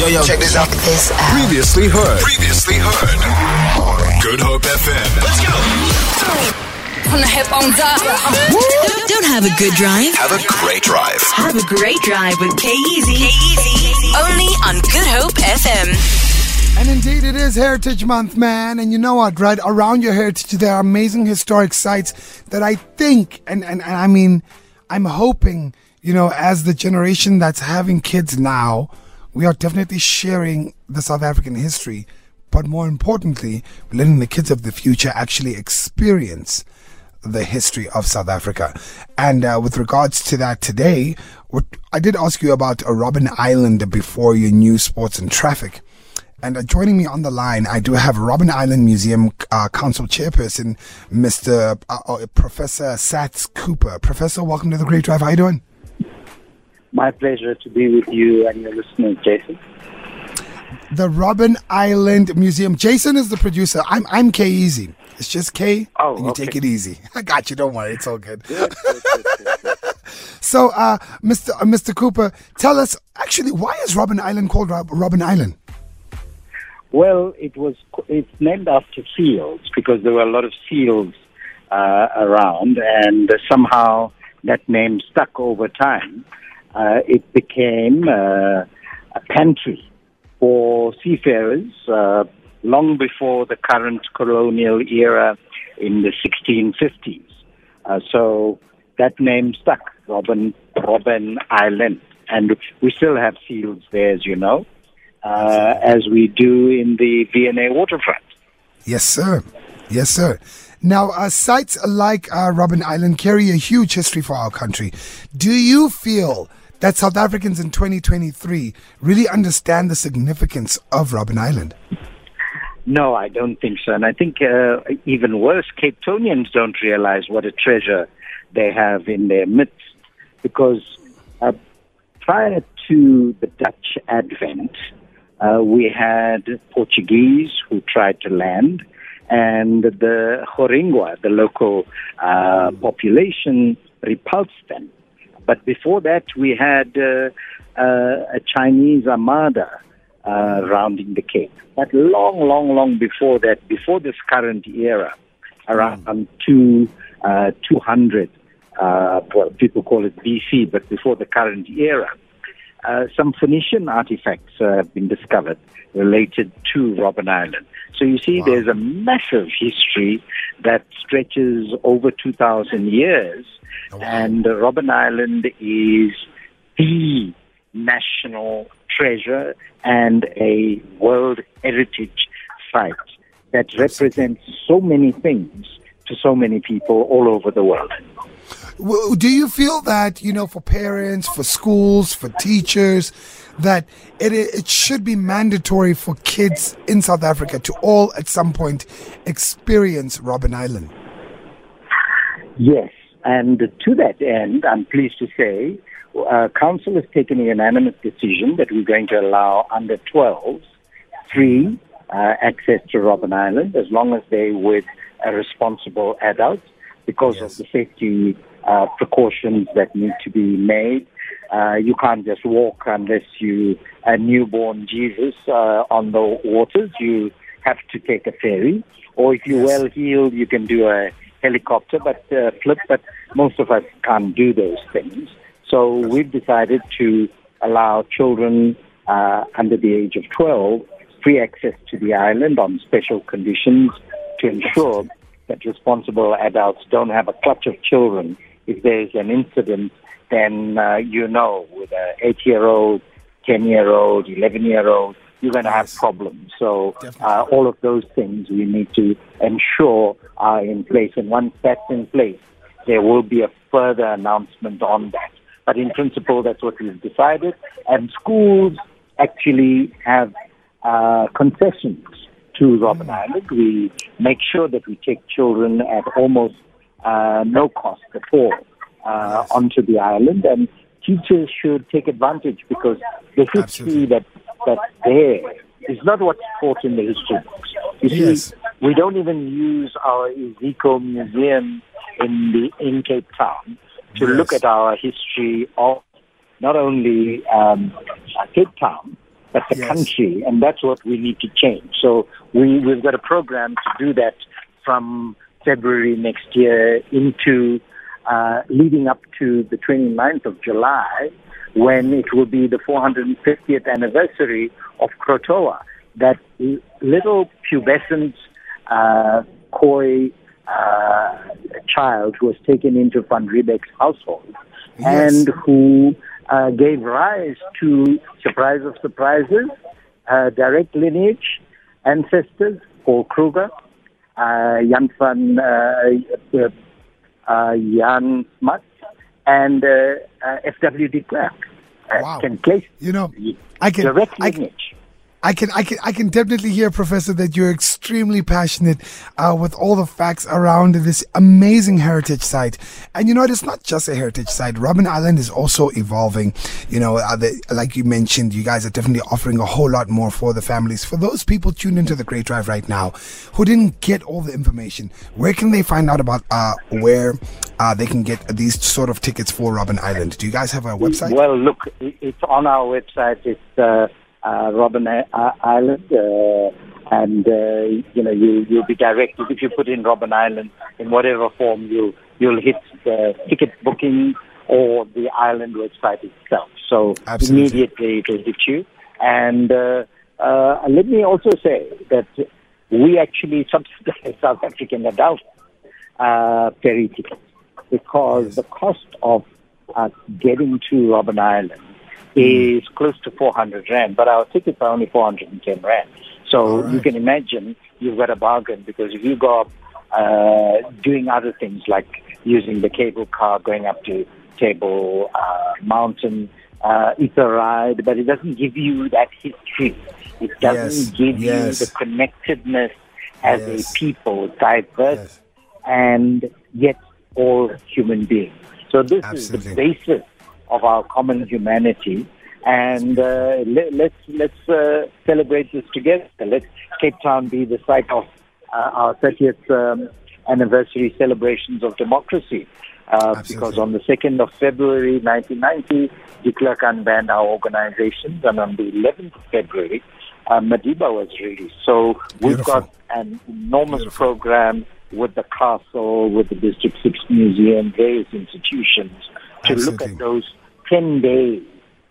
Yo, yo, check this out. This out. Previously heard. Previously heard. Good Hope FM. Let's go. From the headphones up. Don't, don't have a good drive. Have a great drive. Have a great drive with K Easy. Kyeezi. Only on Good Hope FM. And indeed, it is Heritage Month, man. And you know what, right? Around your heritage, there are amazing historic sites that I think, and, and, and I mean, I'm hoping, you know, as the generation that's having kids now, we are definitely sharing the South African history. But more importantly, letting the kids of the future actually experience the history of South Africa. And uh, with regards to that today, what I did ask you about Robben Island before your new sports and traffic. And uh, joining me on the line, I do have Robben Island Museum uh, Council Chairperson, Mr. Uh, uh, Professor Saths Cooper. Professor, welcome to the Great Drive. How are you doing? My pleasure to be with you and your listeners, Jason. The Robben Island Museum. Jason is the producer. I'm I'm Kyeezi. It's just K. Oh, and you okay. take it easy. I got you. Don't worry. It's all good. Good, good, good, good, good. So, uh, Mr. Uh, Mr. Cooper, tell us actually why is Robben Island called Rob- Robben Island? Well, it was it's named after seals because there were a lot of seals uh, around, and somehow that name stuck over time. Uh, it became uh, a pantry for seafarers uh, long before the current colonial era in the 1650s. Uh, so that name stuck, Robin Robben Island, and we still have seals there, as you know, uh, as we do in the V&A waterfront. Yes, sir. Yes, sir. Now, uh, sites like uh, Island carry a huge history for our country. Do you feel that South Africans in 2023 really understand the significance of Robben Island? No, I don't think so. And I think uh, even worse, Cape Townians don't realize what a treasure they have in their midst because uh, prior to the Dutch advent, uh, we had Portuguese who tried to land, and the Horingwa, the local uh, population, repulsed them. But before that, we had uh, uh, a Chinese armada uh, rounding the Cape. But long, long, long before that, before this current era, around two, uh, 200, uh, well, people call it BC, but before the current era, uh, some Phoenician artifacts uh, have been discovered related to Robben Island. So you see, there's a massive history that stretches over 2,000 years, and uh, Robben Island is the national treasure and a World Heritage Site that represents so many things to so many people all over the world. Well, Do you feel that, you know, for parents, for schools, for teachers, that it, it should be mandatory for kids in South Africa to all at some point experience Robben Island? Yes, and to that end, I'm pleased to say, uh, Council has taken a unanimous decision that we're going to allow under 12s free uh, access to Robben Island as long as they're with a responsible adult because Yes. of the safety uh, precautions that need to be made. Uh, you can't just walk unless you a newborn Jesus uh, on the waters. You have to take a ferry, or if you're Yes. well heeled, you can do a helicopter, but uh, flip. But most of us can't do those things. So we've decided to allow children uh, under the age of 12 free access to the island on special conditions to ensure that responsible adults don't have a clutch of children. If there's an incident, then uh, you know with an eight-year-old, 10-year-old, 11-year-old, you're going to have problems. So uh, all of those things we need to ensure are in place. And once that's in place, there will be a further announcement on that. But in principle, that's what we've decided. And schools actually have uh, concessions to Robben Island. We make sure that we take children at almost uh, no cost at all uh, onto the island. And teachers should take advantage because the history Absolutely. that that's there is not what's taught in the history books. You see, Yes. we don't even use our Iziko Museum in the in Cape Town to Yes. look at our history of not only um, Cape Town but the Yes. country, and that's what we need to change. So we, we've got a program to do that from February next year into uh, leading up to the 29th of July, when it will be the 450th anniversary of Krotoa, that little pubescent, uh, coy uh, child who was taken into Van Riebeeck's household Yes. and who uh, gave rise to, surprise of surprises, uh, direct lineage ancestors, Paul Kruger, uh, Jan van uh, uh, uh, Jan Smuts, and uh, uh, F.W. de Klerk. Wow. Can place You know, I can- direct I can- lineage. I can, I can, I can definitely hear, Professor, that you're extremely passionate uh, with all the facts around this amazing heritage site. And you know, it's not just a heritage site. Robben Island is also evolving. You know, uh, the, like you mentioned, you guys are definitely offering a whole lot more for the families. For those people tuned into the Great Drive right now who didn't get all the information, where can they find out about uh, where uh, they can get these sort of tickets for Robben Island? Do you guys have a website? Well, look, it's on our website. It's uh, uh, I- Island, uh, and uh, you know you you'll be directed if you put in Robben Island in whatever form you you'll hit the ticket booking or the island website itself. So Absolutely. immediately it will hit you. And uh, uh, let me also say that we actually subsidize South African adult uh, ferry tickets because the cost of uh, getting to Robben Island is close to 400 rand, but our tickets are only 410 rand. So you can imagine you've got a bargain because if you go up uh, doing other things like using the cable car, going up to Table uh, Mountain, uh, it's a ride, but it doesn't give you that history. It doesn't Yes, give yes. you the connectedness as Yes. a people, diverse and yet all human beings. So this is the basis of our common humanity, and uh, let, let's let's uh, celebrate this together. Let Cape Town be the site of uh, our 30th um, anniversary celebrations of democracy. Uh, because on the 2nd of February 1990, de Klerk unbanned our organizations, and on the 11th of February, uh, Madiba was released. So we've got an enormous Beautiful. program with the castle, with the District 6 Museum, various institutions to look at those 10 days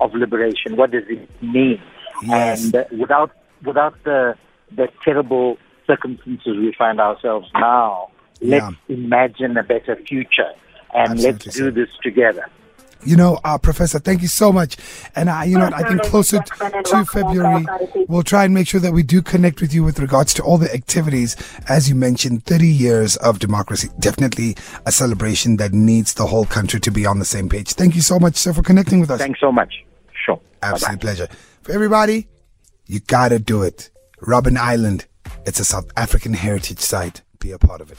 of liberation. What does it mean? Yes. And uh, without, without the, the terrible circumstances we find ourselves now, let's imagine a better future and Absolutely, let's do this together. You know, uh, Professor, thank you so much. And uh, you know, I think closer t- to February, we'll try and make sure that we do connect with you with regards to all the activities. As you mentioned, 30 years of democracy, definitely a celebration that needs the whole country to be on the same page. Thank you so much, sir, for connecting with us. Thanks so much. Sure. Absolute Bye-bye. pleasure. For everybody, you gotta do it. Robben Island, it's a South African heritage site. Be a part of it.